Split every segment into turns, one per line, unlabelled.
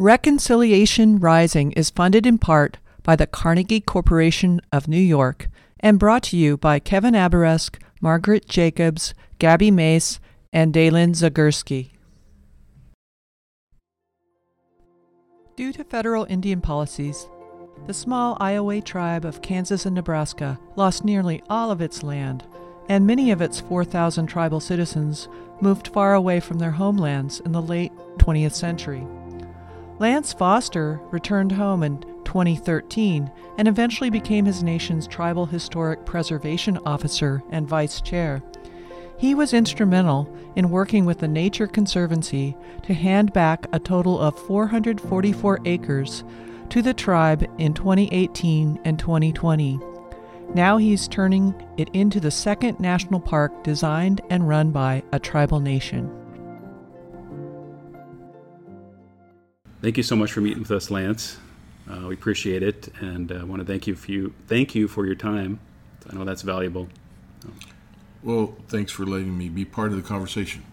Reconciliation Rising is funded in part by the Carnegie Corporation of New York and brought to you by Kevin Abourezk, Margaret Jacobs, Gabby Mace, and Dalen Zagurski. Due to federal Indian policies, the small Iowa tribe of Kansas and Nebraska lost nearly all of its land, and many of its 4,000 tribal citizens moved far away from their homelands in the late 20th century. Lance Foster returned home in 2013 and eventually became his nation's Tribal Historic Preservation Officer and Vice Chair. He was instrumental in working with the Nature Conservancy to hand back a total of 444 acres to the tribe in 2018 and 2020. Now he's turning it into the second national park designed and run by a tribal nation.
Thank you so much for meeting with us, Lance. Uh, we appreciate it, and I uh, want to thank you for you thank you for your time. I know that's valuable.
Well, thanks for letting me be part of the conversation.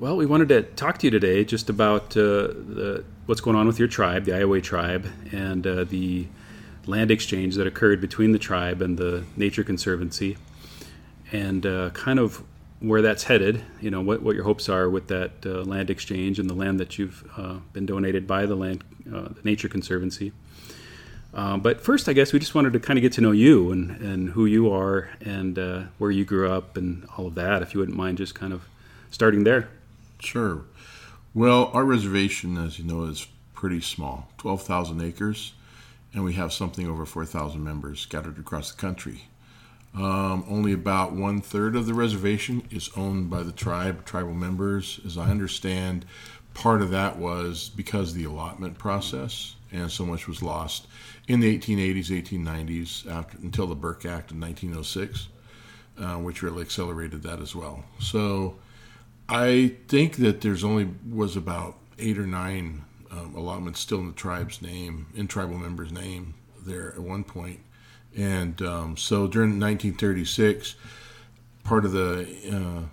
Well, we wanted to talk to you today just about uh, the, what's going on with your tribe, the Iowa tribe, and uh, the land exchange that occurred between the tribe and the Nature Conservancy, and uh, kind of where that's headed. You know, what, what your hopes are with that uh, land exchange and the land that you've uh, been donated by the land, the Nature Conservancy. Uh, but first, I guess we just wanted to kind of get to know you and, and who you are and uh, where you grew up and all of that. If you wouldn't mind just kind of starting there.
Sure. Well, our reservation, as you know, is pretty small 12,000 acres, and we have something over 4,000 members scattered across the country. Um, only about one third of the reservation is owned by the tribe, tribal members. As I understand, part of that was because the allotment process, and so much was lost in the 1880s, 1890s, after until the Burke Act in 1906, uh, which really accelerated that as well. So I think that there's only was about eight or nine um, allotments still in the tribe's name, in tribal members' name there at one point. And um, so during 1936, part of the uh,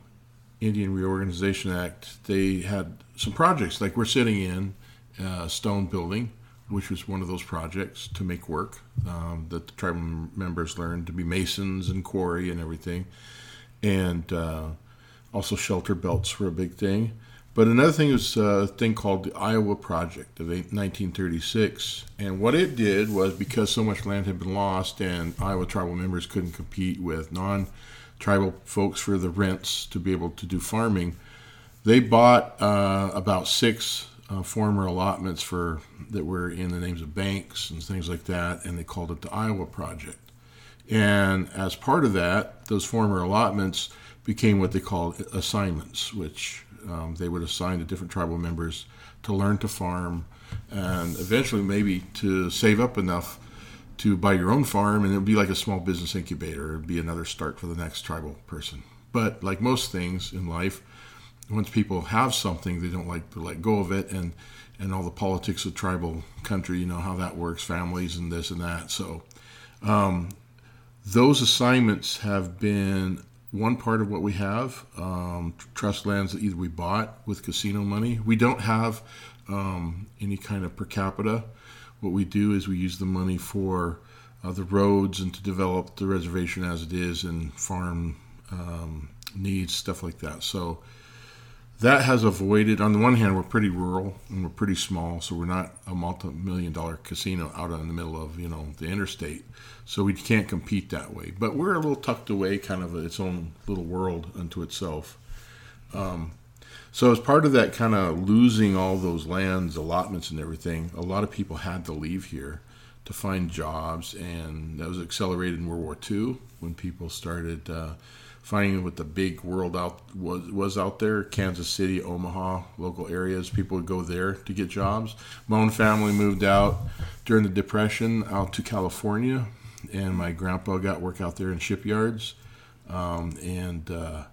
Indian Reorganization Act, they had some projects like we're sitting in a stone building which was one of those projects to make work um, that the tribal members learned to be masons and quarry and everything. And uh, also shelter belts were a big thing. But another thing was a thing called the Iowa Project of 1936. And what it did was because so much land had been lost and Iowa tribal members couldn't compete with non tribal folks for the rents to be able to do farming, they bought uh, about six uh, former allotments for that were in the names of banks and things like that, and they called it the Iowa Project. And as part of that, those former allotments became what they called assignments, which um, they would assign to different tribal members to learn to farm and eventually maybe to save up enough to buy your own farm and it would be like a small business incubator. It would be another start for the next tribal person. But like most things in life, once people have something, they don't like to let go of it, and and all the politics of tribal country, you know how that works, families and this and that. So, um, those assignments have been one part of what we have. Um, trust lands that either we bought with casino money. We don't have um, any kind of per capita. What we do is we use the money for uh, the roads and to develop the reservation as it is and farm um, needs, stuff like that. So that has avoided on the one hand we're pretty rural and we're pretty small so we're not a multi-million dollar casino out in the middle of you know the interstate. So we can't compete that way. But we're a little tucked away kind of its own little world unto itself. Um, so as part of that kind of losing all those lands allotments and everything a lot of people had to leave here to find jobs. And that was accelerated in world war ii when people started uh, finding what the big world out was was out there kansas city omaha local areas people would go there to get jobs. My own family moved out during the depression out to california and my grandpa got work out there in shipyards. Um, and uh,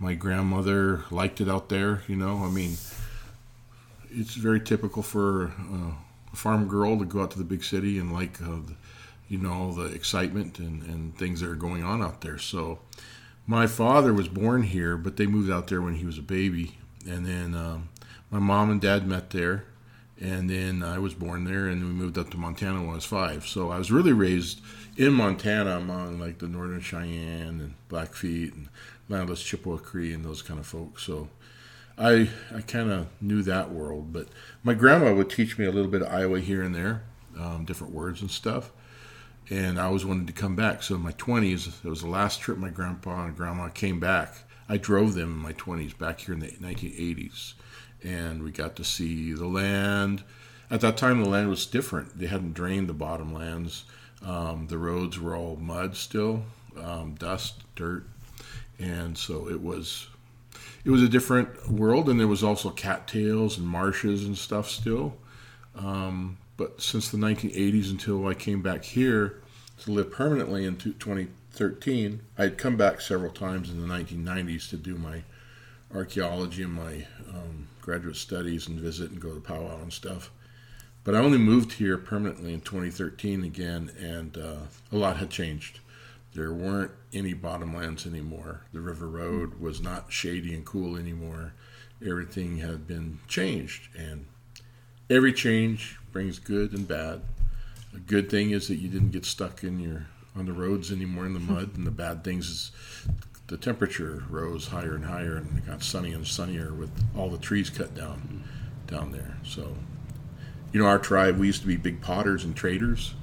my grandmother liked it out there you know i mean it's very typical for uh, a farm girl to go out to the big city and like uh, you know the excitement and, and things that are going on out there. So my father was born here, but they moved out there when he was a baby, and then um, my mom and dad met there, and then I was born there, and we moved up to Montana when I was five. So I was really raised in Montana among like the Northern Cheyenne and Blackfeet and Landless Chippewa Cree and those kind of folks. So I I kind of knew that world, but my grandma would teach me a little bit of Iowa here and there, um, different words and stuff. And I always wanted to come back. So in my 20s, it was the last trip my grandpa and grandma came back. I drove them in my 20s back here in the 1980s, and we got to see the land. At that time, the land was different. They hadn't drained the bottomlands. Um, the roads were all mud still, um, dust, dirt, and so it was it was a different world. And there was also cattails and marshes and stuff still. Um, but since the 1980s until I came back here to live permanently in 2013, I had come back several times in the 1990s to do my archaeology and my um, graduate studies and visit and go to powwow and stuff. But I only moved here permanently in 2013 again, and uh, a lot had changed. There weren't any bottomlands anymore. The river road was not shady and cool anymore. Everything had been changed, and every change brings good and bad. A good thing is that you didn't get stuck in your on the roads anymore in the mud, and the bad things is the temperature rose higher and higher, and it got sunnier and sunnier with all the trees cut down down there. So you know, our tribe, we used to be big potters and traders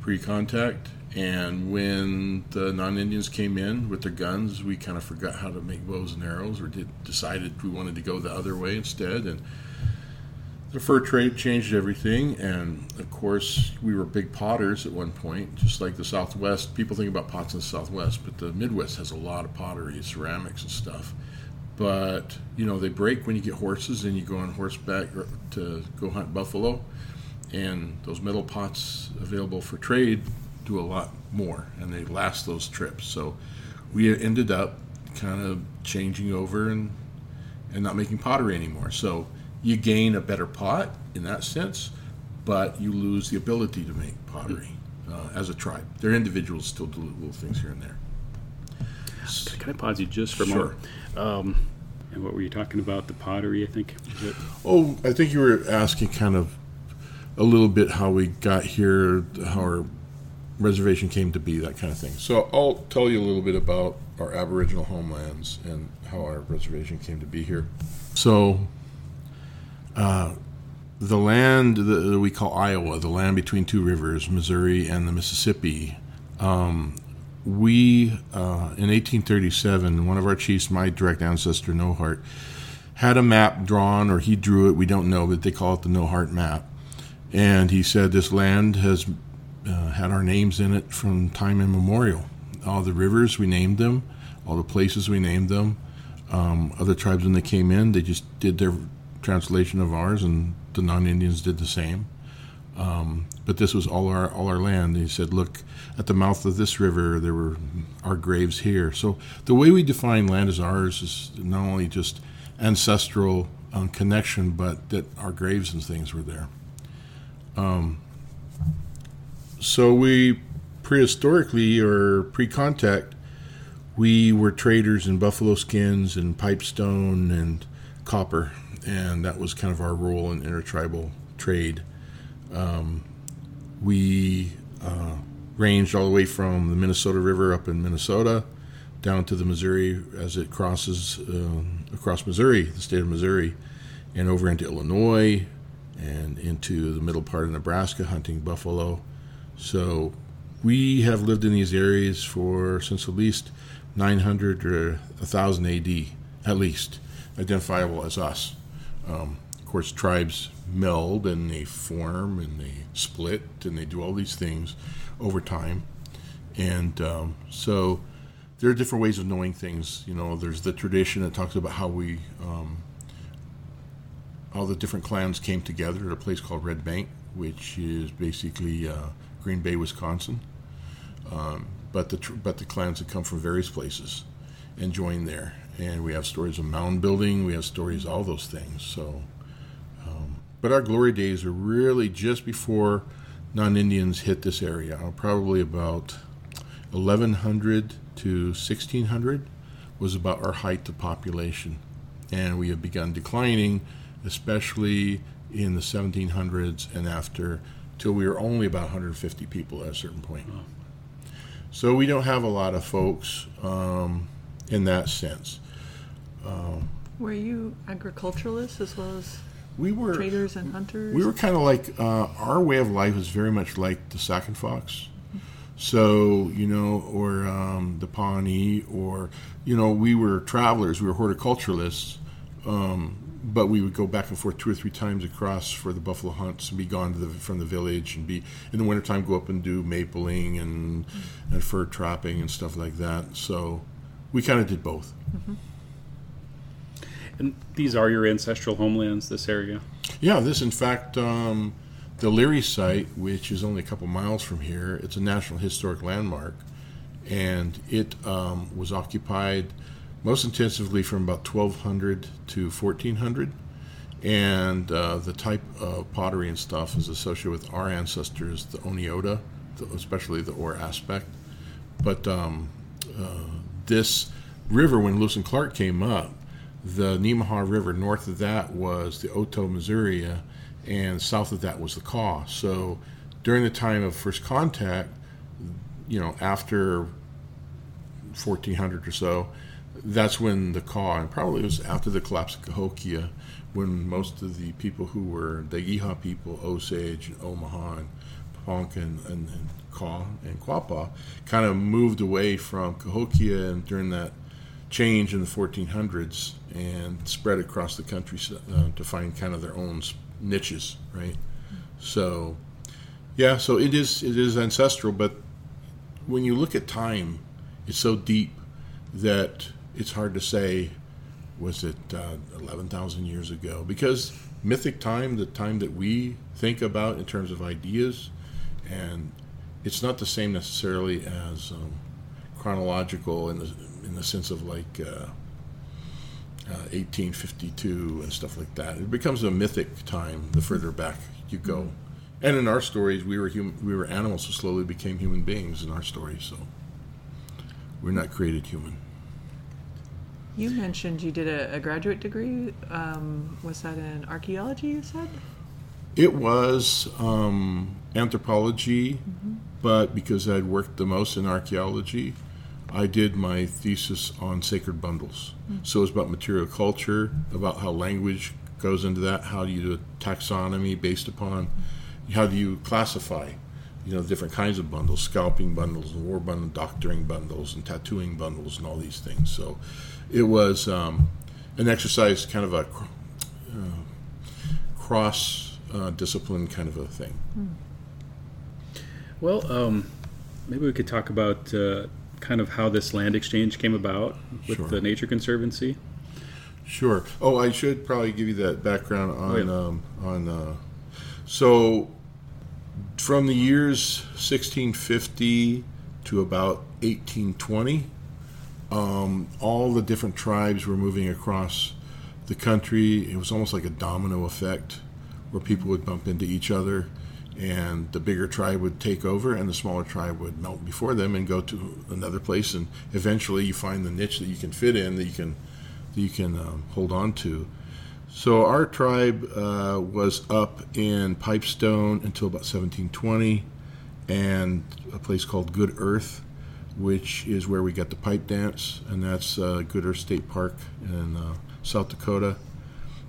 pre contact. And when the non Indians came in with their guns, we kind of forgot how to make bows and arrows or did, decided we wanted to go the other way instead. And the fur trade changed everything. And of course, we were big potters at one point, just like the Southwest. People think about pots in the Southwest, but the Midwest has a lot of pottery, ceramics, and stuff but you know they break when you get horses and you go on horseback to go hunt buffalo and those metal pots available for trade do a lot more and they last those trips so we ended up kind of changing over and and not making pottery anymore so you gain a better pot in that sense but you lose the ability to make pottery uh, as a tribe they're individuals still do little things here and there
can I pause you just for a sure. moment? Um, and what were you talking about? The pottery, I think.
Oh, I think you were asking kind of a little bit how we got here, how our reservation came to be, that kind of thing. So I'll tell you a little bit about our Aboriginal homelands and how our reservation came to be here. So, uh, the land that we call Iowa, the land between two rivers, Missouri and the Mississippi, um, we, uh, in 1837, one of our chiefs, my direct ancestor, No Heart, had a map drawn, or he drew it, we don't know, but they call it the No Heart map. And he said this land has uh, had our names in it from time immemorial. All the rivers, we named them, all the places, we named them. Um, other tribes, when they came in, they just did their translation of ours, and the non Indians did the same. Um, but this was all our all our land. he said, "Look, at the mouth of this river, there were our graves here." So the way we define land as ours is not only just ancestral um, connection, but that our graves and things were there. Um, so we prehistorically or pre-contact, we were traders in buffalo skins and pipestone and copper, and that was kind of our role in intertribal trade. Um, we uh, ranged all the way from the Minnesota River up in Minnesota down to the Missouri as it crosses uh, across Missouri, the state of Missouri, and over into Illinois and into the middle part of Nebraska hunting buffalo. So we have lived in these areas for since at least 900 or 1000 AD, at least, identifiable as us. Um, of course, tribes meld and they form and they split and they do all these things over time. And um, so there are different ways of knowing things. You know, there's the tradition that talks about how we, um, all the different clans came together at a place called Red Bank, which is basically uh, Green Bay, Wisconsin. Um, but the but the clans had come from various places and joined there. And we have stories of mound building. We have stories all those things. So but our glory days are really just before non Indians hit this area, probably about 1100 to 1600 was about our height of population. And we have begun declining especially in the 1700s and after, till we were only about 150 people at a certain point. So we don't have a lot of folks um, in that sense.
Um, were you agriculturalists as well as
we were
traders and hunters?
We were kind of like uh, our way of life was very much like the Sac and Fox. So you know, or um, the Pawnee, or you know, we were travelers. We were horticulturalists, um, but we would go back and forth two or three times across for the buffalo hunts and be gone the, from the village and be in the wintertime go up and do mapling and mm-hmm. and fur trapping and stuff like that. So we kind of did both. Mm-hmm.
And these are your ancestral homelands, this area?
Yeah, this, in fact, um, the Leary site, which is only a couple miles from here, it's a National Historic Landmark, and it um, was occupied most intensively from about 1200 to 1400. And uh, the type of pottery and stuff is associated with our ancestors, the Oneota, especially the Orr aspect. But um, uh, this river, when Lewis and Clark came up, the Nemaha River. North of that was the Oto, Missouri, and south of that was the Kaw. So during the time of first contact, you know, after 1400 or so, that's when the Kaw, and probably it was after the collapse of Cahokia, when most of the people who were the Dhegiha people, Osage and Omaha and Ponca and, and, and Kaw and Quapaw, kind of moved away from Cahokia and during that change in the 1400s and spread across the country uh, to find kind of their own niches, right? So, yeah, so it is it is ancestral, but when you look at time, it's so deep that it's hard to say was it uh, 11,000 years ago because mythic time, the time that we think about in terms of ideas, and it's not the same necessarily as um, chronological in the in the sense of like uh, uh, 1852 and stuff like that. It becomes a mythic time the further back you go. Mm-hmm. And in our stories, we were hum- we were animals who slowly became human beings in our stories. So we're not created human.
You mentioned you did a, a graduate degree. Um, was that in archaeology? You said.
It was um, anthropology, mm-hmm. but because I'd worked the most in archaeology, I did my thesis on sacred bundles. Mm-hmm. So it's about material culture, about how language goes into that. How do you do a taxonomy based upon how do you classify, you know, different kinds of bundles, scalping bundles, and war bundles, doctoring bundles, and tattooing bundles, and all these things. So it was um, an exercise, kind of a uh, cross uh, discipline kind of a thing.
Mm. Well, um, maybe we could talk about. Uh, kind of how this land exchange came about with sure. the Nature Conservancy?
Sure. Oh, I should probably give you that background on oh, yeah. um, on. Uh, so, from the years 1650 to about 1820, um, all the different tribes were moving across the country. It was almost like a domino effect, where people would bump into each other and the bigger tribe would take over and the smaller tribe would melt before them and go to another place. And eventually you find the niche that you can fit in that you can that you can um, hold on to. So our tribe uh, was up in pipestone until about 1720 and a place called good earth which is where we got the pipe dance. And that's uh, good earth state park in uh, south dakota.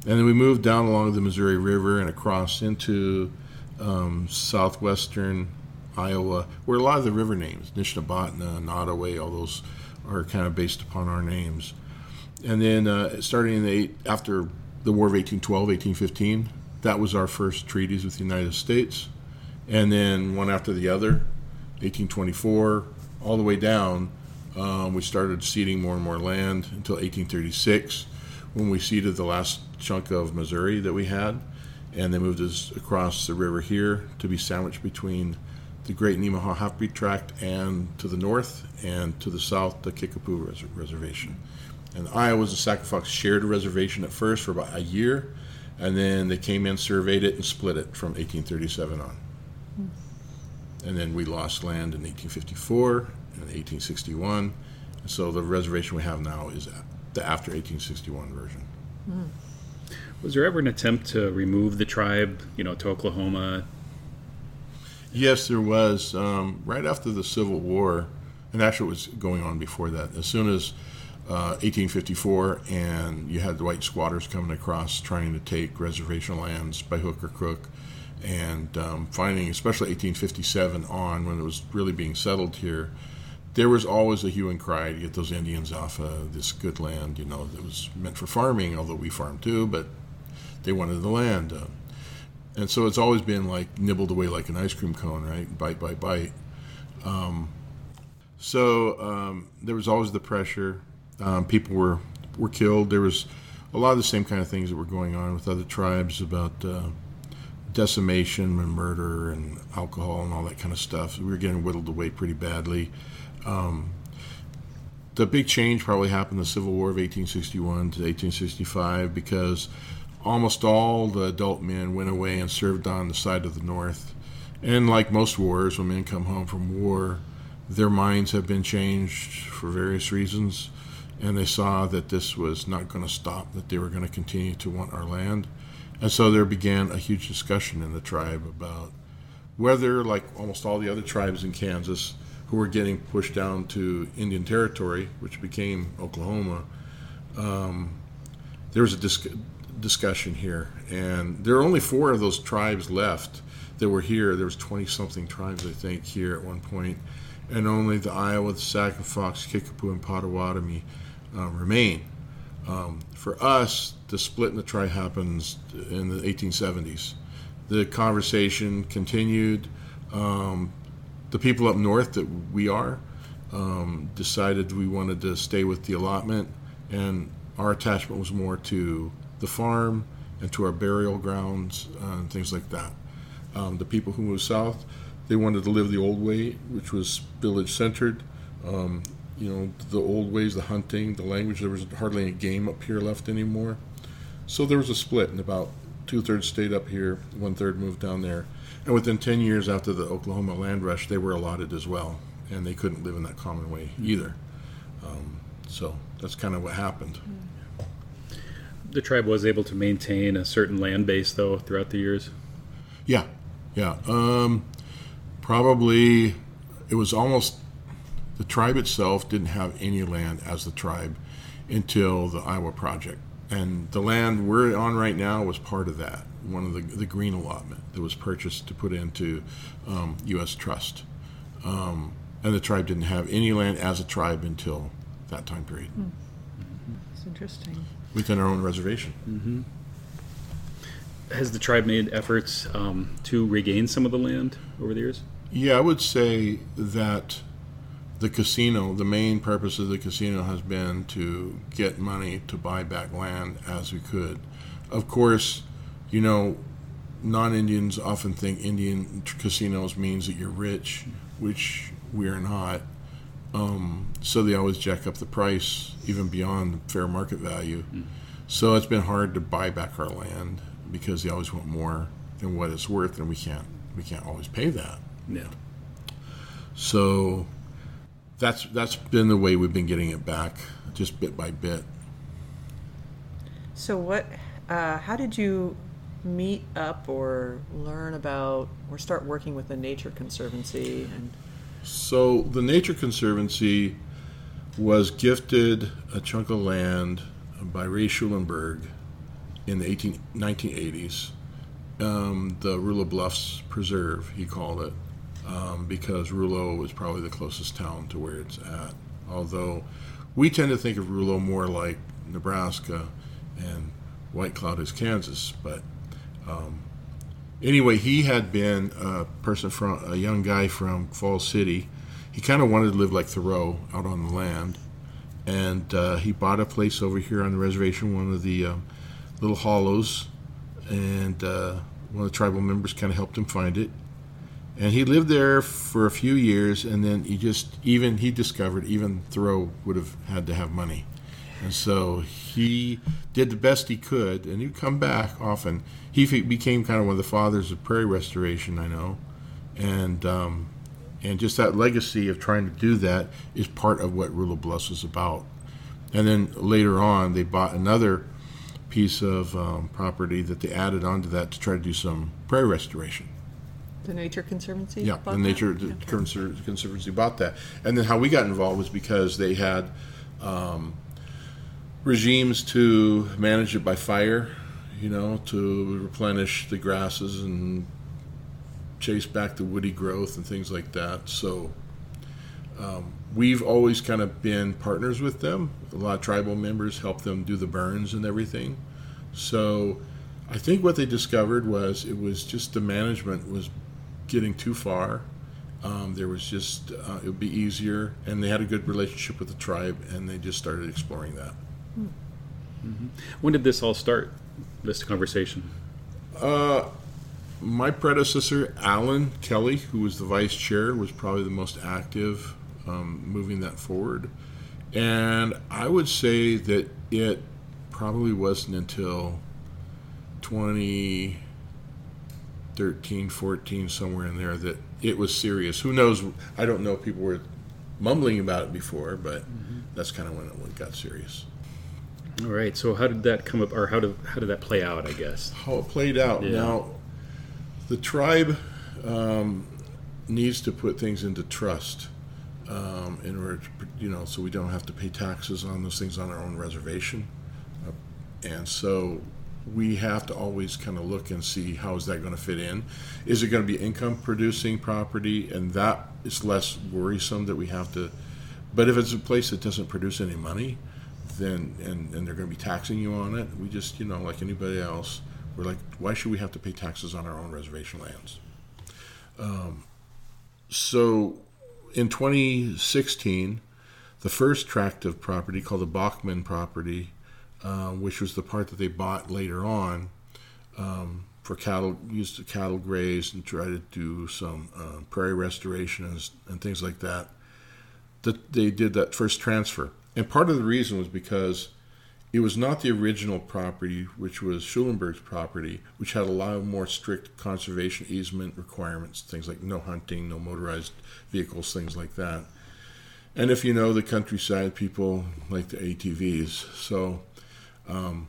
And then we moved down along the missouri river and across into um, southwestern Iowa, where a lot of the river names, Nishnabotna, Nodaway, all those are kind of based upon our names. And then uh, starting in the eight, after the War of 1812, 1815, that was our first treaties with the United States. And then one after the other, 1824, all the way down, um, we started ceding more and more land until 1836, when we ceded the last chunk of Missouri that we had and they moved us across the river here to be sandwiched between the Great Nemaha Half-Breed Tract and to the north, and to the south, the Kickapoo Res- Reservation. And the Iowa's and Sac and Fox shared a reservation at first for about a year, and then they came in, surveyed it, and split it from 1837 on. Mm. And then we lost land in 1854 and 1861, and so the reservation we have now is the after 1861 version.
Mm. Was there ever an attempt to remove the tribe, you know, to Oklahoma?
Yes, there was. Um, right after the Civil War, and actually it was going on before that. As soon as uh, 1854, and you had the white squatters coming across trying to take reservation lands by hook or crook, and um, finding, especially 1857 on, when it was really being settled here, there was always a hue and cry to get those Indians off of this good land, you know, that was meant for farming, although we farm too, but they wanted the land. Uh, and so it's always been like nibbled away like an ice cream cone, right? Bite, bite, bite. Um, so um, there was always the pressure. Um, people were were killed. There was a lot of the same kind of things that were going on with other tribes about uh, decimation and murder and alcohol and all that kind of stuff. We were getting whittled away pretty badly. Um, the big change probably happened in the Civil War of 1861 to 1865 because almost all the adult men went away and served on the side of the North. And like most wars, when men come home from war, their minds have been changed for various reasons. And they saw that this was not going to stop, that they were going to continue to want our land. And so there began a huge discussion in the tribe about whether, like almost all the other tribes in Kansas who were getting pushed down to Indian Territory, which became Oklahoma, um, there was a dis- discussion here, and there are only four of those tribes left that were here. There was twenty something tribes, I think, here at one point, and only the Iowa, the Sac and Fox, Kickapoo, and Potawatomi uh, remain. Um, for us, the split in the tribe happens in the 1870s. The conversation continued. Um, the people up north that we are um, decided we wanted to stay with the allotment, and our attachment was more to the farm and to our burial grounds uh, and things like that. Um, the people who moved south, they wanted to live the old way, which was village centered. Um, you know, the old ways, the hunting, the language. There was hardly any game up here left anymore. So there was a split, and about two thirds stayed up here, one third moved down there. And within 10 years after the Oklahoma land rush, they were allotted as well, and they couldn't live in that common way either. Um, so that's kind of what happened. Mm-hmm
the tribe was able to maintain a certain land base though throughout the years.
Yeah, yeah. Um, probably it was almost the tribe itself didn't have any land as the tribe until the Iowa project, and the land we're on right now was part of that. One of the the green allotment that was purchased to put into um, U.S. Trust, um, and the tribe didn't have any land as a tribe until that time period. Mm.
It's interesting
within our own reservation.
Mm-hmm. Has the tribe made efforts um, to regain some of the land over the years?
Yeah, I would say that the casino, the main purpose of the casino has been to get money to buy back land as we could. Of course, you know, non Indians often think Indian casinos means that you're rich, which we are not. Um, so they always jack up the price even beyond fair market value. Mm. So it's been hard to buy back our land because they always want more than what it's worth, and we can't we can't always pay that.
Yeah.
So that's that's been the way we've been getting it back, just bit by bit.
So what? Uh, how did you meet up or learn about or start working with the Nature Conservancy and?
So the Nature Conservancy was gifted a chunk of land by Ray Schulenberg in the 18, 1980s. Um, the Rulo Bluffs Preserve, he called it, um, because Rulo was probably the closest town to where it's at. Although we tend to think of Rulo more like Nebraska and White Cloud is Kansas, but um, anyway, he had been a person from a young guy from Falls City. He kind of wanted to live like Thoreau out on the land, and uh, he bought a place over here on the reservation, one of the um, little hollows, and uh, one of the tribal members kind of helped him find it. And he lived there for a few years, and then he just even he discovered even Thoreau would have had to have money, and so he did the best he could, and he'd come back often he became kind of one of the fathers of prairie restoration, I know, and um, and just that legacy of trying to do that is part of what Rulo Bluffs is about. And then later on, they bought another piece of um, property that they added onto that to try to do some prairie restoration.
The Nature Conservancy?
Yeah, the? Nature the
Okay.
Conservancy bought that, and then how we got involved was because they had um, regimes to manage it by fire, you know, to replenish the grasses and chase back the woody growth and things like that. So um, we've always kind of been partners with them. A lot of tribal members help them do the burns and everything. So I think what they discovered was it was just the management was getting too far. Um, there was just uh, it would be easier, and they had a good relationship with the tribe, and they just started exploring that.
When did this all start? This conversation.
Uh, my predecessor, Alan Kelly, who was the vice chair, was probably the most active um, moving that forward. And I would say that it probably wasn't until 2013, 14, somewhere in there, that it was serious. Who knows? I don't know. if People were mumbling about it before, but that's kind of when it got serious.
All right. So how did that come up, or how did how did that play out? I guess.
how it played out.
Yeah.
Now, the tribe um, needs to put things into trust um, in order to, you know, so we don't have to pay taxes on those things on our own reservation. Uh, and so we have to always kind of look and see how is that going to fit in. Is it going to be income producing property? And that is less worrisome that we have to. But if it's a place that doesn't produce any money, then and, and they're going to be taxing you on it. We just, you know, like anybody else, we're like, why should we have to pay taxes on our own reservation lands? Um, so in 2016, the first tract of property called the Bachman property, uh, which was the part that they bought later on um, for cattle, used to cattle graze and try to do some uh, prairie restoration and, and things like that. That they did that first transfer, and part of the reason was because it was not the original property, which was Schulenberg's property, which had a lot of more strict conservation easement requirements, things like no hunting, no motorized vehicles, things like that. And if you know the countryside, people like the ATVs. So um,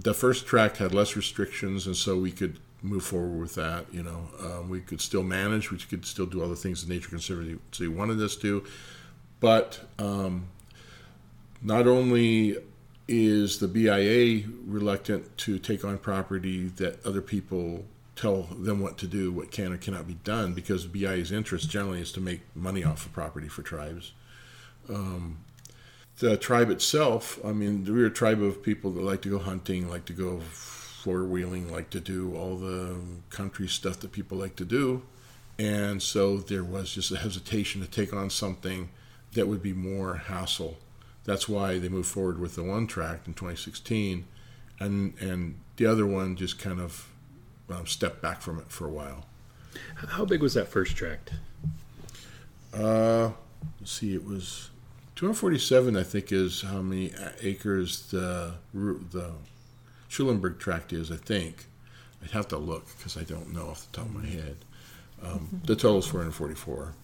the first tract had less restrictions, and so we could move forward with that. You know, um, we could still manage, we could still do all the things the Nature Conservancy wanted us to, but um, not only is the BIA reluctant to take on property that other people tell them what to do, what can or cannot be done, because the BIA's interest generally is to make money off of property for tribes. Um, the tribe itself, I mean, we're a tribe of people that like to go hunting, like to go four wheeling, like to do all the country stuff that people like to do. And so there was just a hesitation to take on something that would be more hassle. That's why they moved forward with the one tract in 2016, and and the other one just kind of um, stepped back from it for a while.
How big was that first tract?
Uh, let's see, it was 247. I think is how many acres the the Schulenberg tract is. I think I'd have to look because I don't know off the top of my head. Um, the total is 444.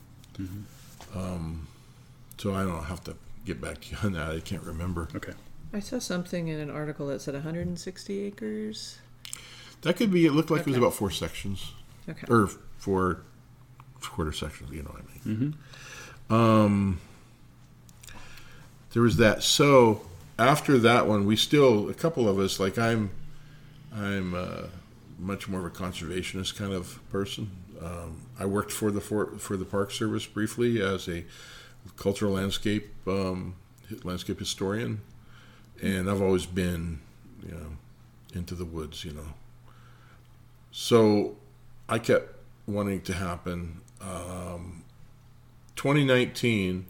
Um, so I don't have to get back to you on that. I can't remember.
Okay.
I saw something in an article that said 160 acres.
That could be. It looked like it was about four sections
Okay.
or four quarter sections. You know what I mean? Um, there was that. So after that one, we still a couple of us like I'm. I'm uh, much more of a conservationist kind of person. Um, I worked for the for, for the Park Service briefly as a cultural landscape um, landscape historian, and I've always been, you know, into the woods. You know, so I kept wanting to happen. Um, 2019,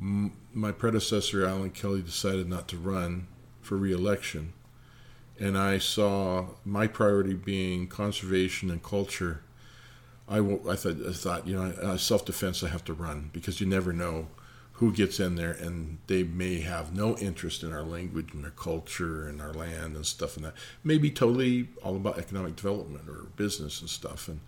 m- my predecessor Alan Kelly decided not to run for reelection, and I saw my priority being conservation and culture. I, I thought I thought you know self defense I have to run because you never know who gets in there and they may have no interest in our language and our culture and our land and stuff and that. May be totally all about economic development or business and stuff and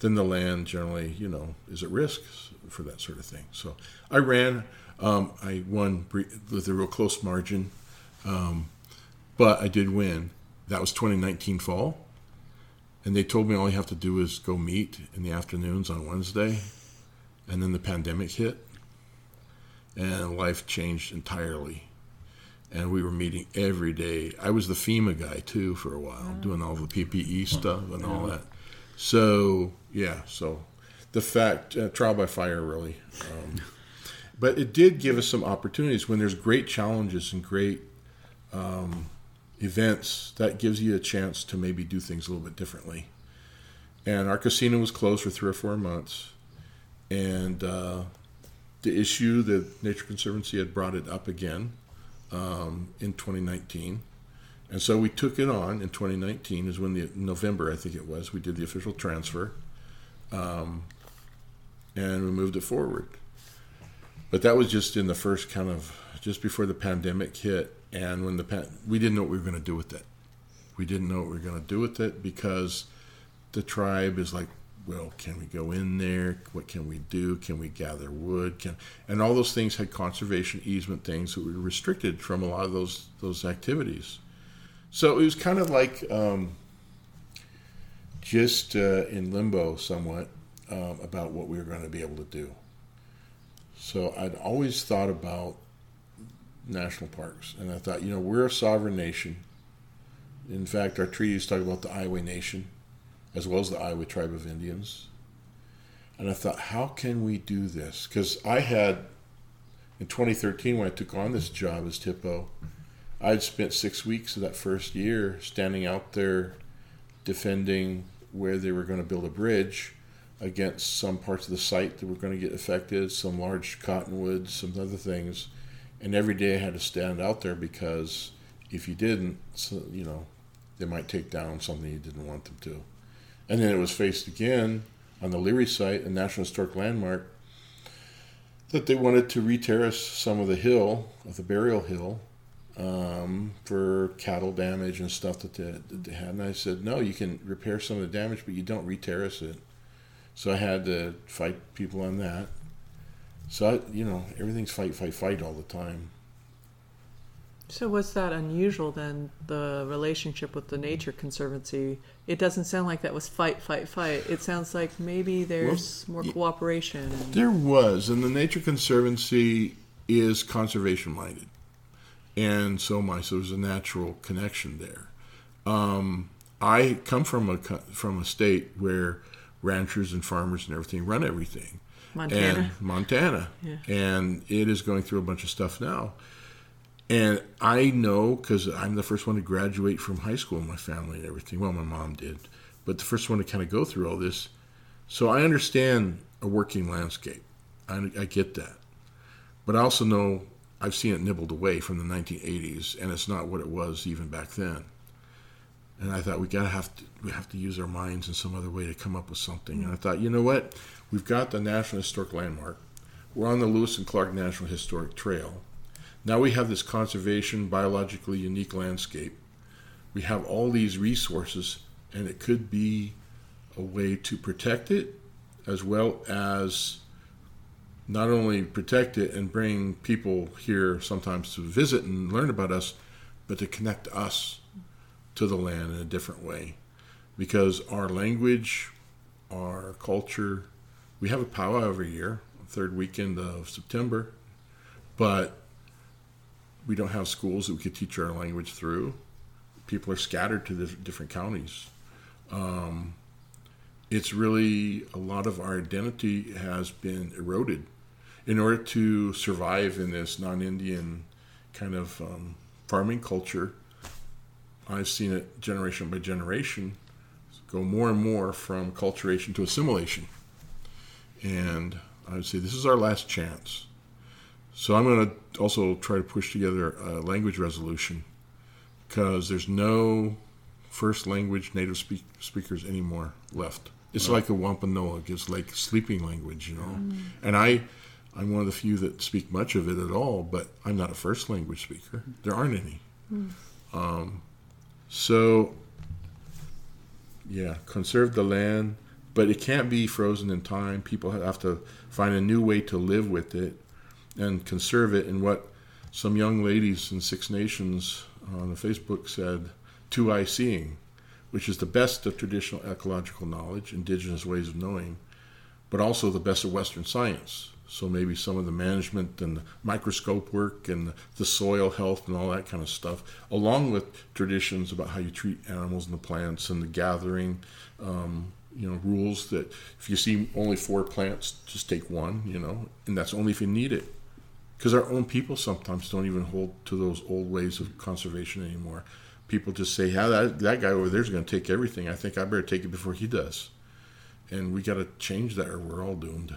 then the land generally you know is at risk for that sort of thing. So I ran um, I won with a real close margin um, but I did win. That was 2019 fall, and they told me all you have to do is go meet in the afternoons on Wednesday, and then the pandemic hit, and life changed entirely. And we were meeting every day. I was the FEMA guy too for a while, doing all the PPE stuff and all that. So yeah, so the fact uh, trial by fire really, um, but it did give us some opportunities when there's great challenges and great um, events. That gives you a chance to maybe do things a little bit differently. And our casino was closed for three or four months, and uh, the issue the Nature Conservancy had brought it up again um, in 2019. And so we took it on in 2019 is when the November I think it was we did the official transfer, um, and we moved it forward. But that was just in the first kind of just before the pandemic hit, and when the pan- we didn't know what we were going to do with it. We didn't know what we were going to do with it because the tribe is like, well, can we go in there? What can we do? Can we gather wood? Can and all those things had conservation easement things that were restricted from a lot of those those activities. So it was kind of like um, just uh, in limbo somewhat um, about what we were going to be able to do. So I'd always thought about national parks, and I thought, you know, we're a sovereign nation. In fact, our treaties talk about the Iowa Nation, as well as the Iowa Tribe of Indians. And I thought, how can we do this? Because I had, in 2013, when I took on this job as THPO, I'd spent six weeks of that first year standing out there defending where they were going to build a bridge against some parts of the site that were going to get affected, some large cottonwoods, some other things. And every day I had to stand out there because if you didn't, so, you know, they might take down something you didn't want them to. And then it was faced again on the Leary site, a National Historic Landmark, that they wanted to re-terrace some of the hill, of the burial hill, um, for cattle damage and stuff that they, that they had. And I said, no, you can repair some of the damage, but you don't re-terrace it. So I had to fight people on that. So I, you know, everything's fight, fight, fight all the time.
So what's that unusual then? The relationship with the Nature Conservancy. It doesn't sound like that was fight, fight, fight. It sounds like maybe there's more cooperation. And...
There was, and the Nature Conservancy is conservation minded, and so my so there's a natural connection there. Um, I come from a from a state where ranchers and farmers and everything run everything.
Montana.
And Montana.
Yeah.
And it is going through a bunch of stuff now. And I know because I'm the first one to graduate from high school in my family and everything. Well, my mom did, but the first one to kind of go through all this. So I understand a working landscape. I, I get that. But I also know I've seen it nibbled away from the 1980s, and it's not what it was even back then. And I thought we gotta have to we have to use our minds in some other way to come up with something. And I thought, you know what? We've got the National Historic Landmark. We're on the Lewis and Clark National Historic Trail. Now we have this conservation, biologically unique landscape. We have all these resources, and it could be a way to protect it as well as not only protect it and bring people here sometimes to visit and learn about us, but to connect us to the land in a different way. Because our language, our culture, we have a powwow every year, third weekend of September, but we don't have schools that we could teach our language through. People are scattered to the different counties. Um, it's really a lot of our identity has been eroded in order to survive in this non-Indian kind of um, farming culture. I've seen it generation by generation go more and more from culturation to assimilation. And I would say this is our last chance. So I'm going to also try to push together a language resolution because there's no first language native speak, speakers anymore left. It's right. like a Wampanoag. It's like sleeping language, you know. Mm. And I, I'm one of the few that speak much of it at all, but I'm not a first language speaker. There aren't any. Mm. Um, so, yeah, conserve the land, but it can't be frozen in time. People have to find a new way to live with it and conserve it. And what some young ladies in Six Nations on the Facebook said, Two Eye Seeing, which is the best of traditional ecological knowledge, indigenous ways of knowing, but also the best of Western science. So maybe some of the management and the microscope work and the soil health and all that kind of stuff, along with traditions about how you treat animals and the plants and the gathering, um, you know, rules that if you see only four plants, just take one, you know, and that's only if you need it. Because our own people sometimes don't even hold to those old ways of conservation anymore. People just say, "Yeah, that, that guy over there is going to take everything. I think I better take it before he does." And we got to change that, or we're all doomed.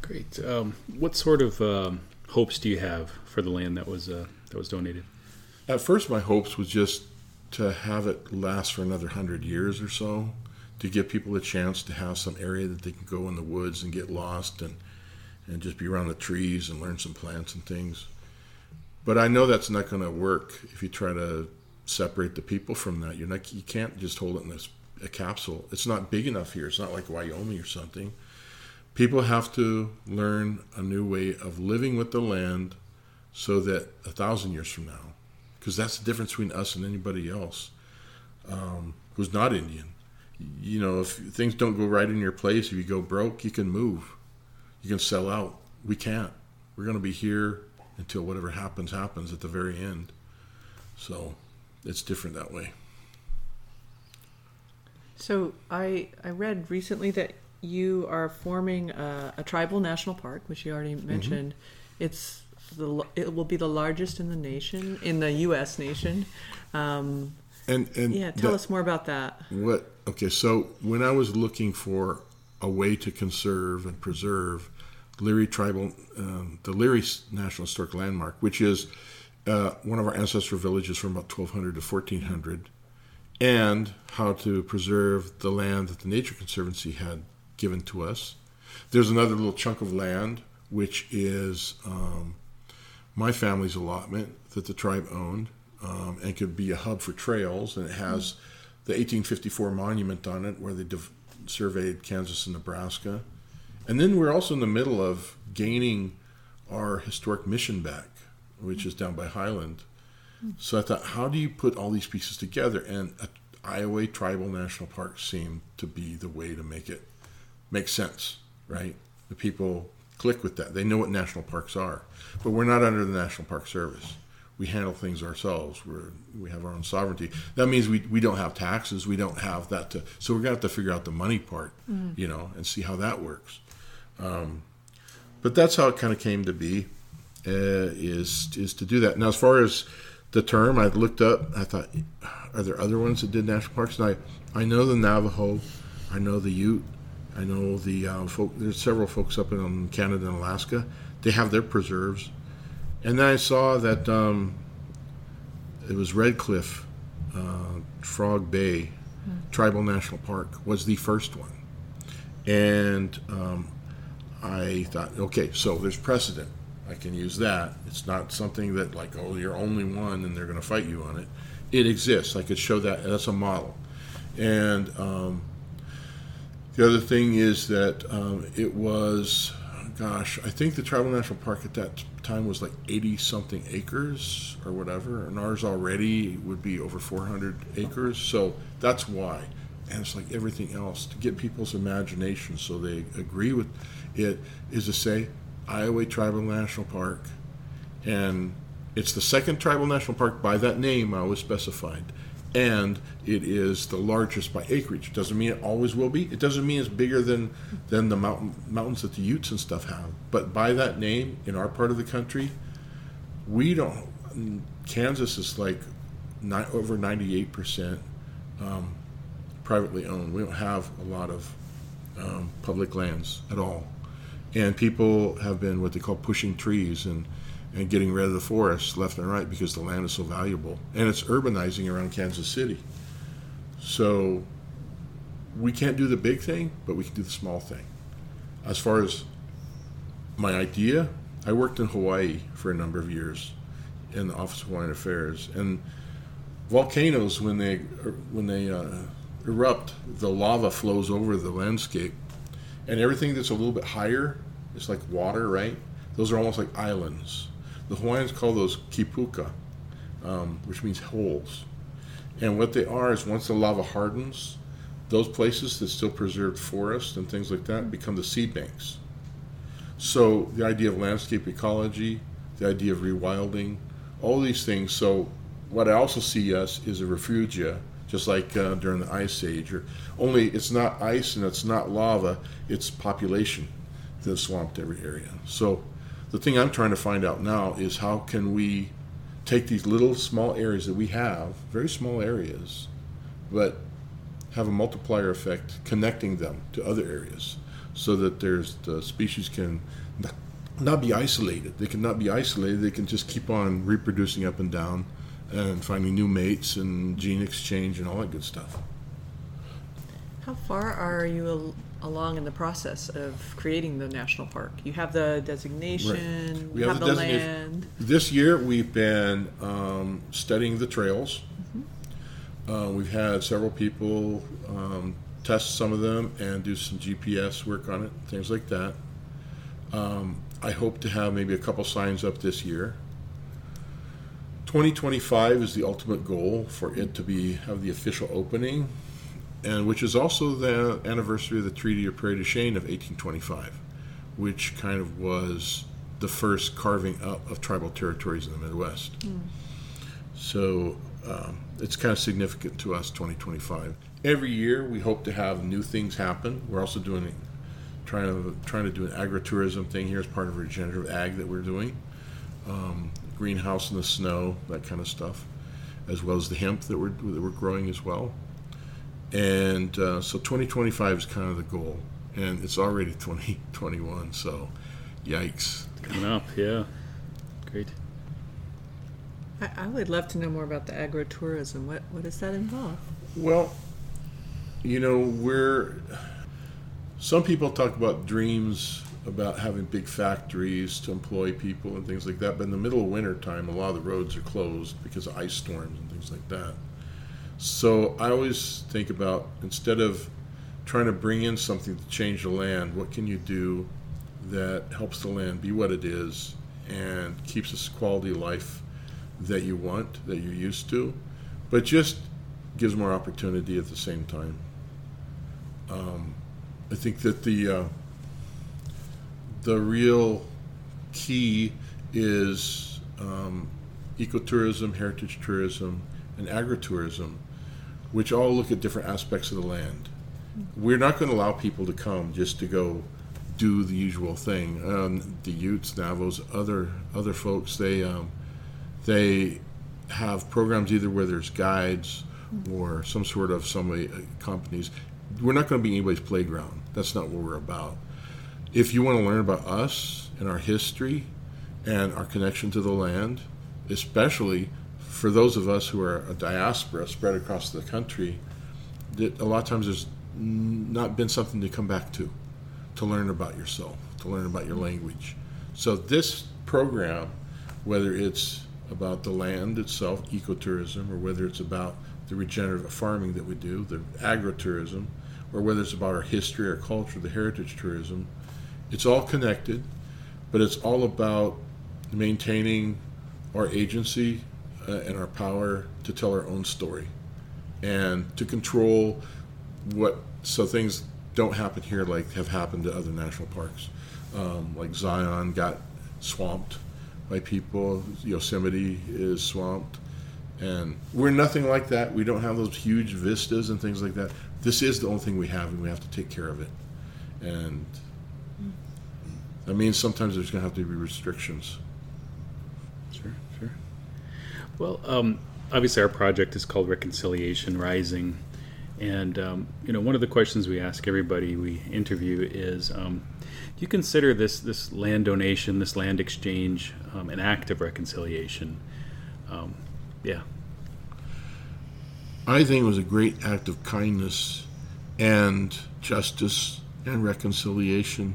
Great. Um, what sort of um, hopes do you have for the land that was uh, that was donated?
At first, my hopes was just to have it last for another hundred years or so, to give people a chance to have some area that they can go in the woods and get lost and and just be around the trees and learn some plants and things. But I know that's not going to work if you try to separate the people from that. You're not, you can't just hold it in this a capsule. It's not big enough here. It's not like Wyoming or something. People have to learn a new way of living with the land so that a thousand years from now, because that's the difference between us and anybody else um, who's not Indian. You know, if things don't go right in your place, if you go broke, you can move, you can sell out. We can't. We're going to be here until whatever happens, happens at the very end. So it's different that way.
So I I read recently that you are forming a, a tribal national park, which you already mm-hmm. mentioned. Mm-hmm. It's the it will be the largest in the nation, in the U.S. nation. Um,
and and
yeah, tell us more about that.
What? Okay, so when I was looking for a way to conserve and preserve Leary Tribal, um, the Leary National Historic Landmark, which is uh, one of our ancestral villages from about 1200 to 1400, and how to preserve the land that the Nature Conservancy had given to us. There's another little chunk of land, which is um, my family's allotment that the tribe owned um, and could be a hub for trails. And it has the 1854 monument on it where they div- surveyed Kansas and Nebraska. And then we're also in the middle of gaining our historic mission back, which is down by Highland. So I thought, how do you put all these pieces together? And Iowa Tribal National Park seemed to be the way to make it make sense, right? The people click with that. They know what national parks are, but we're not under the National Park Service. We handle things ourselves. We're we have our own sovereignty. That means we, we don't have taxes. We don't have that to. So we're gonna have to figure out the money part, mm-hmm. you know, and see how that works. Um, but that's how it kind of came to be. Uh, is is to do that. Now, as far as the term, I looked up. I thought, are there other ones that did national parks? And I I know the Navajo, I know the Ute, I know the uh, folk. There's several folks up in Canada and Alaska. They have their preserves, and then I saw that um, it was Red Cliff, uh, Frog Bay, mm. Tribal National Park was the first one, and um, I thought, okay, so there's precedent. I can use that. It's not something that like, oh, you're only one and they're going to fight you on it. It exists. I could show that. That's a model, and um, the other thing is that um, it was, gosh, I think the Tribal National Park at that time was like 80 something acres or whatever, and ours already would be over 400 acres. So that's why. And it's like everything else to get people's imagination so they agree with it is to say Iowa Tribal National Park. And it's the second tribal national park by that name I was specified and it is the largest by acreage. It doesn't mean it always will be. It doesn't mean it's bigger than than the mountain mountains that the Utes and stuff have. But by that name, in our part of the country, we don't. Kansas is like not over ninety eight percent um, privately owned. We don't have a lot of um, public lands at all, and people have been what they call pushing trees and and getting rid of the forests left and right because the land is so valuable. And it's urbanizing around Kansas City. So we can't do the big thing, but we can do the small thing. As far as my idea, I worked in Hawaii for a number of years in the Office of Hawaiian Affairs, and volcanoes when they when they uh, erupt, the lava flows over the landscape, and everything that's a little bit higher is like water, right? Those are almost like islands. The Hawaiians call those kipuka, um, which means holes. And what they are is once the lava hardens, those places that still preserved forest and things like that become the seed banks. So the idea of landscape ecology, the idea of rewilding, all these things. So what I also see us is a refugia, just like uh, during the ice age. Or only it's not ice and it's not lava; it's population that swamped every area. So the thing I'm trying to find out now is how can we take these little small areas that we have, very small areas, but have a multiplier effect connecting them to other areas so that there's the species can not be isolated. They cannot be isolated. They can just keep on reproducing up and down and finding new mates and gene exchange and all that good stuff.
How far are you along in the process of creating the national park? You have the designation,
Right. We
have,
have
the,
the
land.
This year we've been um, studying the trails. Uh, we've had several people um, test some of them and do some GPS work on it, things like that. Um, I hope to have maybe a couple signs up this year. 2025 is the ultimate goal for it to be have the official opening, and which is also the anniversary of the Treaty of Prairie du Chien of 1825, which kind of was the first carving up of tribal territories in the Midwest. So um, it's kind of significant to us 2025. Every year we hope to have new things happen. We're also doing trying to trying to do an agritourism thing here as part of regenerative ag that we're doing. Um, greenhouse in the snow, that kind of stuff, as well as the hemp that we're that we're growing as well. And uh, so 2025 is kind of the goal, and it's already 2021. So, yikes!
Coming up, yeah. Great.
I, I would love to know more about the agritourism. What what does that involve?
Well, you know, we're. Some people talk about dreams about having big factories to employ people and things like that, but in the middle of winter time, a lot of the roads are closed because of ice storms and things like that. So I always think about instead of trying to bring in something to change the land, what can you do that helps the land be what it is and keeps this quality life that you want, that you're used to, but just gives more opportunity at the same time. Um, I think that the uh, the real key is um, ecotourism, heritage tourism, and agritourism, which all look at different aspects of the land. We're not going to allow people to come just to go do the usual thing. Um, the Utes, Navos, other other folks, they um, they have programs either where there's guides or some sort of somebody uh, companies. We're not going to be anybody's playground. That's not what we're about. If you want to learn about us and our history and our connection to the land, especially for those of us who are a diaspora spread across the country, that a lot of times there's not been something to come back to, to learn about yourself, to learn about your language. So this program, whether it's about the land itself, ecotourism, or whether it's about the regenerative farming that we do, the agritourism, or whether it's about our history, our culture, the heritage tourism, it's all connected, but it's all about maintaining our agency uh, and our power to tell our own story and to control what so things don't happen here like have happened to other national parks. Um, like Zion got swamped by people, Yosemite is swamped. And we're nothing like that. We don't have those huge vistas and things like that. This is the only thing we have, and we have to take care of it. And that means sometimes there's going to have to be restrictions.
Well, um, obviously, our project is called Reconciliation Rising. And, um, you know, one of the questions we ask everybody we interview is um, do you consider this, this land donation, this land exchange, um, an act of reconciliation? Um, yeah.
I think it was a great act of kindness and justice and reconciliation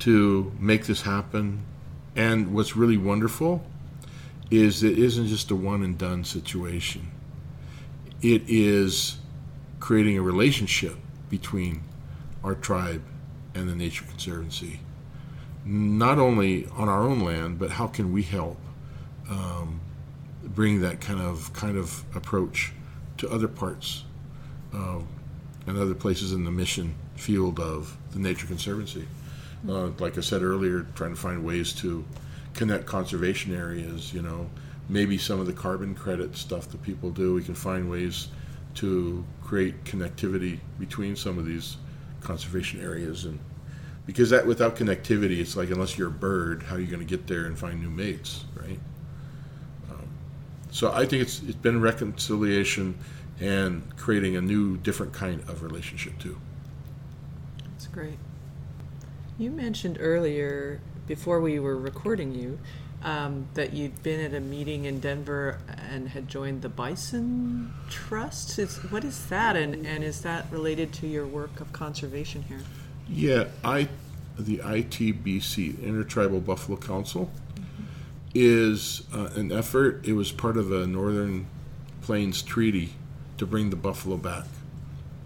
to make this happen. And what's really wonderful is it isn't just a one and done situation. It is creating a relationship between our tribe and the Nature Conservancy. not only on our own land, but how can we help um, bring that kind of kind of approach to other parts uh, and other places in the mission field of the Nature Conservancy. Uh, like I said earlier, trying to find ways to connect conservation areas. You know, maybe some of the carbon credit stuff that people do, we can find ways to create connectivity between some of these conservation areas. And because that without connectivity it's like unless you're a bird how are you going to get there and find new mates right? Um, so i think it's it's been reconciliation and creating a new different kind of relationship too.
That's great. You mentioned earlier before we were recording you um, that you'd been at a meeting in Denver and had joined the Bison Trust. Is, what is that, and, and is that related to your work of conservation here?
Yeah, I, the ITBC Intertribal Buffalo Council mm-hmm. is uh, an effort. It was part of a Northern Plains Treaty to bring the buffalo back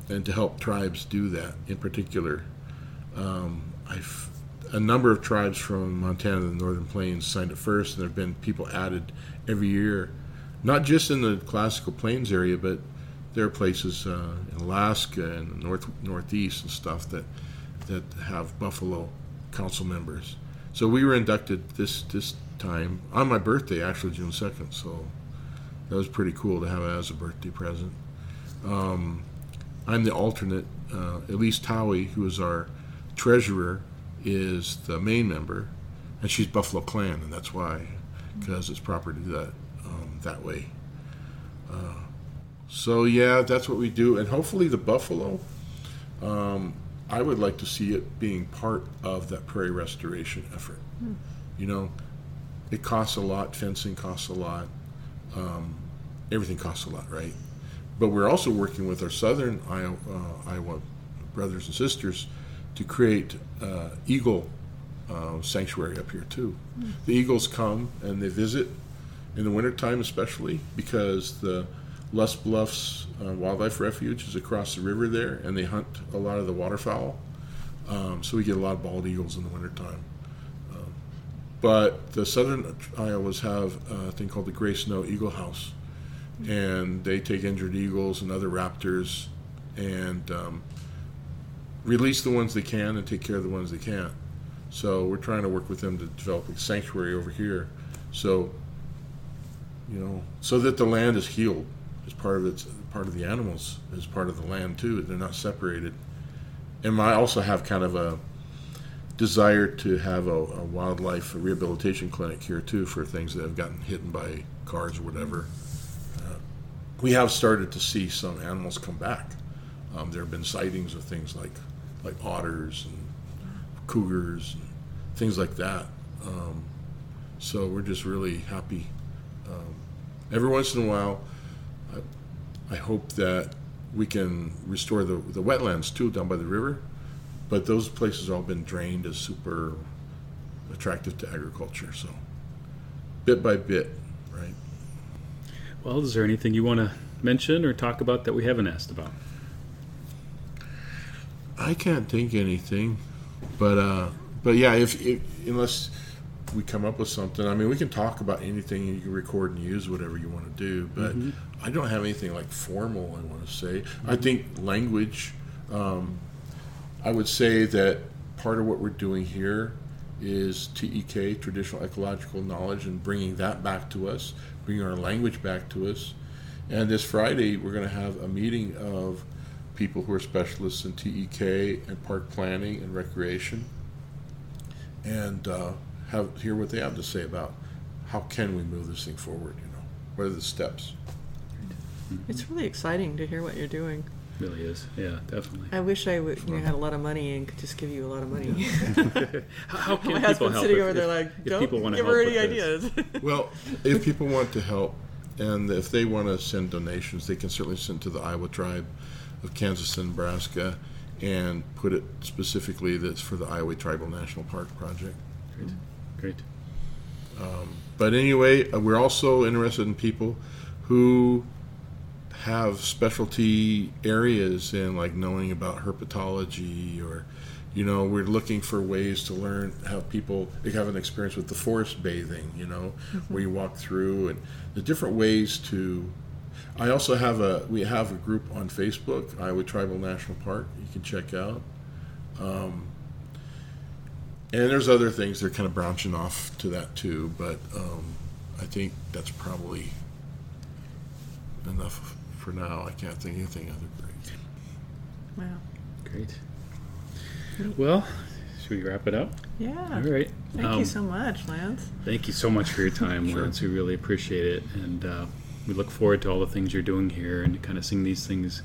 and to help tribes do that. In particular, um, a number of tribes from Montana and the Northern Plains signed up first, and there have been people added every year, not just in the classical plains area, but there are places uh, in Alaska and the north northeast and stuff that that have buffalo council members. So we were inducted this this time on my birthday, actually June second. So that was pretty cool to have it as a birthday present. Um, I'm the alternate. Uh, Elise Towie, who is our treasurer, is the main member, and she's Buffalo Clan, and that's why, because it's proper to do that um, that way. Uh, so yeah, that's what we do, and hopefully the buffalo. Um, I would like to see it being part of that prairie restoration effort. Hmm. You know, it costs a lot. Fencing costs a lot. Um, everything costs a lot, right? But we're also working with our southern Iowa, uh, Iowa brothers and sisters to create uh, eagle uh, sanctuary up here too. Mm. The eagles come and they visit in the wintertime especially because the Loess Bluffs uh, Wildlife Refuge is across the river there and they hunt a lot of the waterfowl. Um, so we get a lot of bald eagles in the wintertime. Um, but the southern Iowas have a thing called the Grey Snow Eagle House. And they take injured eagles and other raptors and um, release the ones they can and take care of the ones they can't. So we're trying to work with them to develop a sanctuary over here. So, you know, so that the land is healed as part of its part of the animals as part of the land too. They're not separated. And I also have kind of a desire to have a, a wildlife rehabilitation clinic here too for things that have gotten hit by cars or whatever. Uh, we have started to see some animals come back. Um, there have been sightings of things like like otters and cougars and things like that. Um, so we're just really happy. Um, every once in a while, I, I, hope that we can restore the, the wetlands too down by the river, but those places have all been drained as super attractive to agriculture. So bit by bit, right?
Well, is there anything you want to mention or talk about that we haven't asked about?
I can't think anything, but uh, but yeah, if, if unless we come up with something, I mean, we can talk about anything. You can record and use whatever you want to do, but mm-hmm. I don't have anything like formal. I want to say. Mm-hmm. I think language. Um, I would say that part of what we're doing here is TEK, traditional ecological knowledge, and bringing that back to us, bringing our language back to us. And this Friday, we're going to have a meeting of people who are specialists in TEK and park planning and recreation, and uh, have hear what they have to say about how can we move this thing forward. You know, what are the steps?
It's really exciting to hear what you're doing.
Really is, yeah, definitely.
I wish I would, you know, had a lot of money and could just give you a lot of money.
how, how can
My
people
husband's
help?
sitting
if,
over there
if,
like,
if
don't
people want
give her any
with
ideas.
well, if people want to help, and if they want to send donations, they can certainly send to the Iowa Tribe of Kansas and Nebraska and put it specifically that's for the Iowa Tribal National Park project.
Great. Great.
Um, but anyway, uh, we're also interested in people who have specialty areas in like knowing about herpetology or You know, we're looking for ways to learn how people they have an experience with the forest bathing. You know, where you walk through and the different ways to. I also have a we have a group on Facebook, Iowa Tribal National Park. You can check out. Um, and there's other things that are kind of branching off to that too, but um, I think that's probably enough for now. I can't think of anything other great.
Wow.
Great. Well, should we wrap it up?
Yeah.
All right.
Thank
Um,
you so much, Lance.
Thank you so much for your time,
Sure.
Lance. We really appreciate it, and uh, we look forward to all the things you're doing here and kind of seeing these things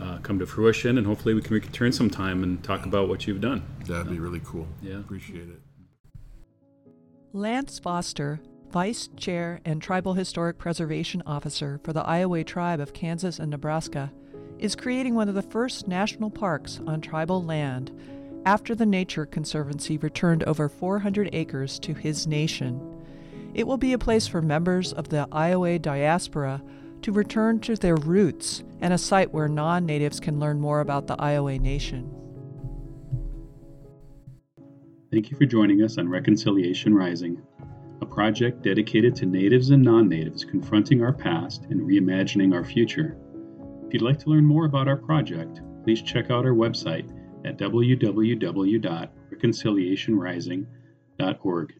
uh, come to fruition. And hopefully, we can return sometime and talk about what you've done.
That'd be really cool.
Yeah.
Appreciate it.
Lance Foster, Vice Chair and Tribal Historic Preservation Officer for the Iowa Tribe of Kansas and Nebraska, is creating one of the first national parks on tribal land after the Nature Conservancy returned over 400 acres to his nation. It will be a place for members of the Iowa diaspora to return to their roots and a site where non natives can learn more about the Iowa Nation.
Thank you for joining us on Reconciliation Rising, a project dedicated to natives and non natives confronting our past and reimagining our future. If you'd like to learn more about our project, please check out our website at www.reconciliationrising.org.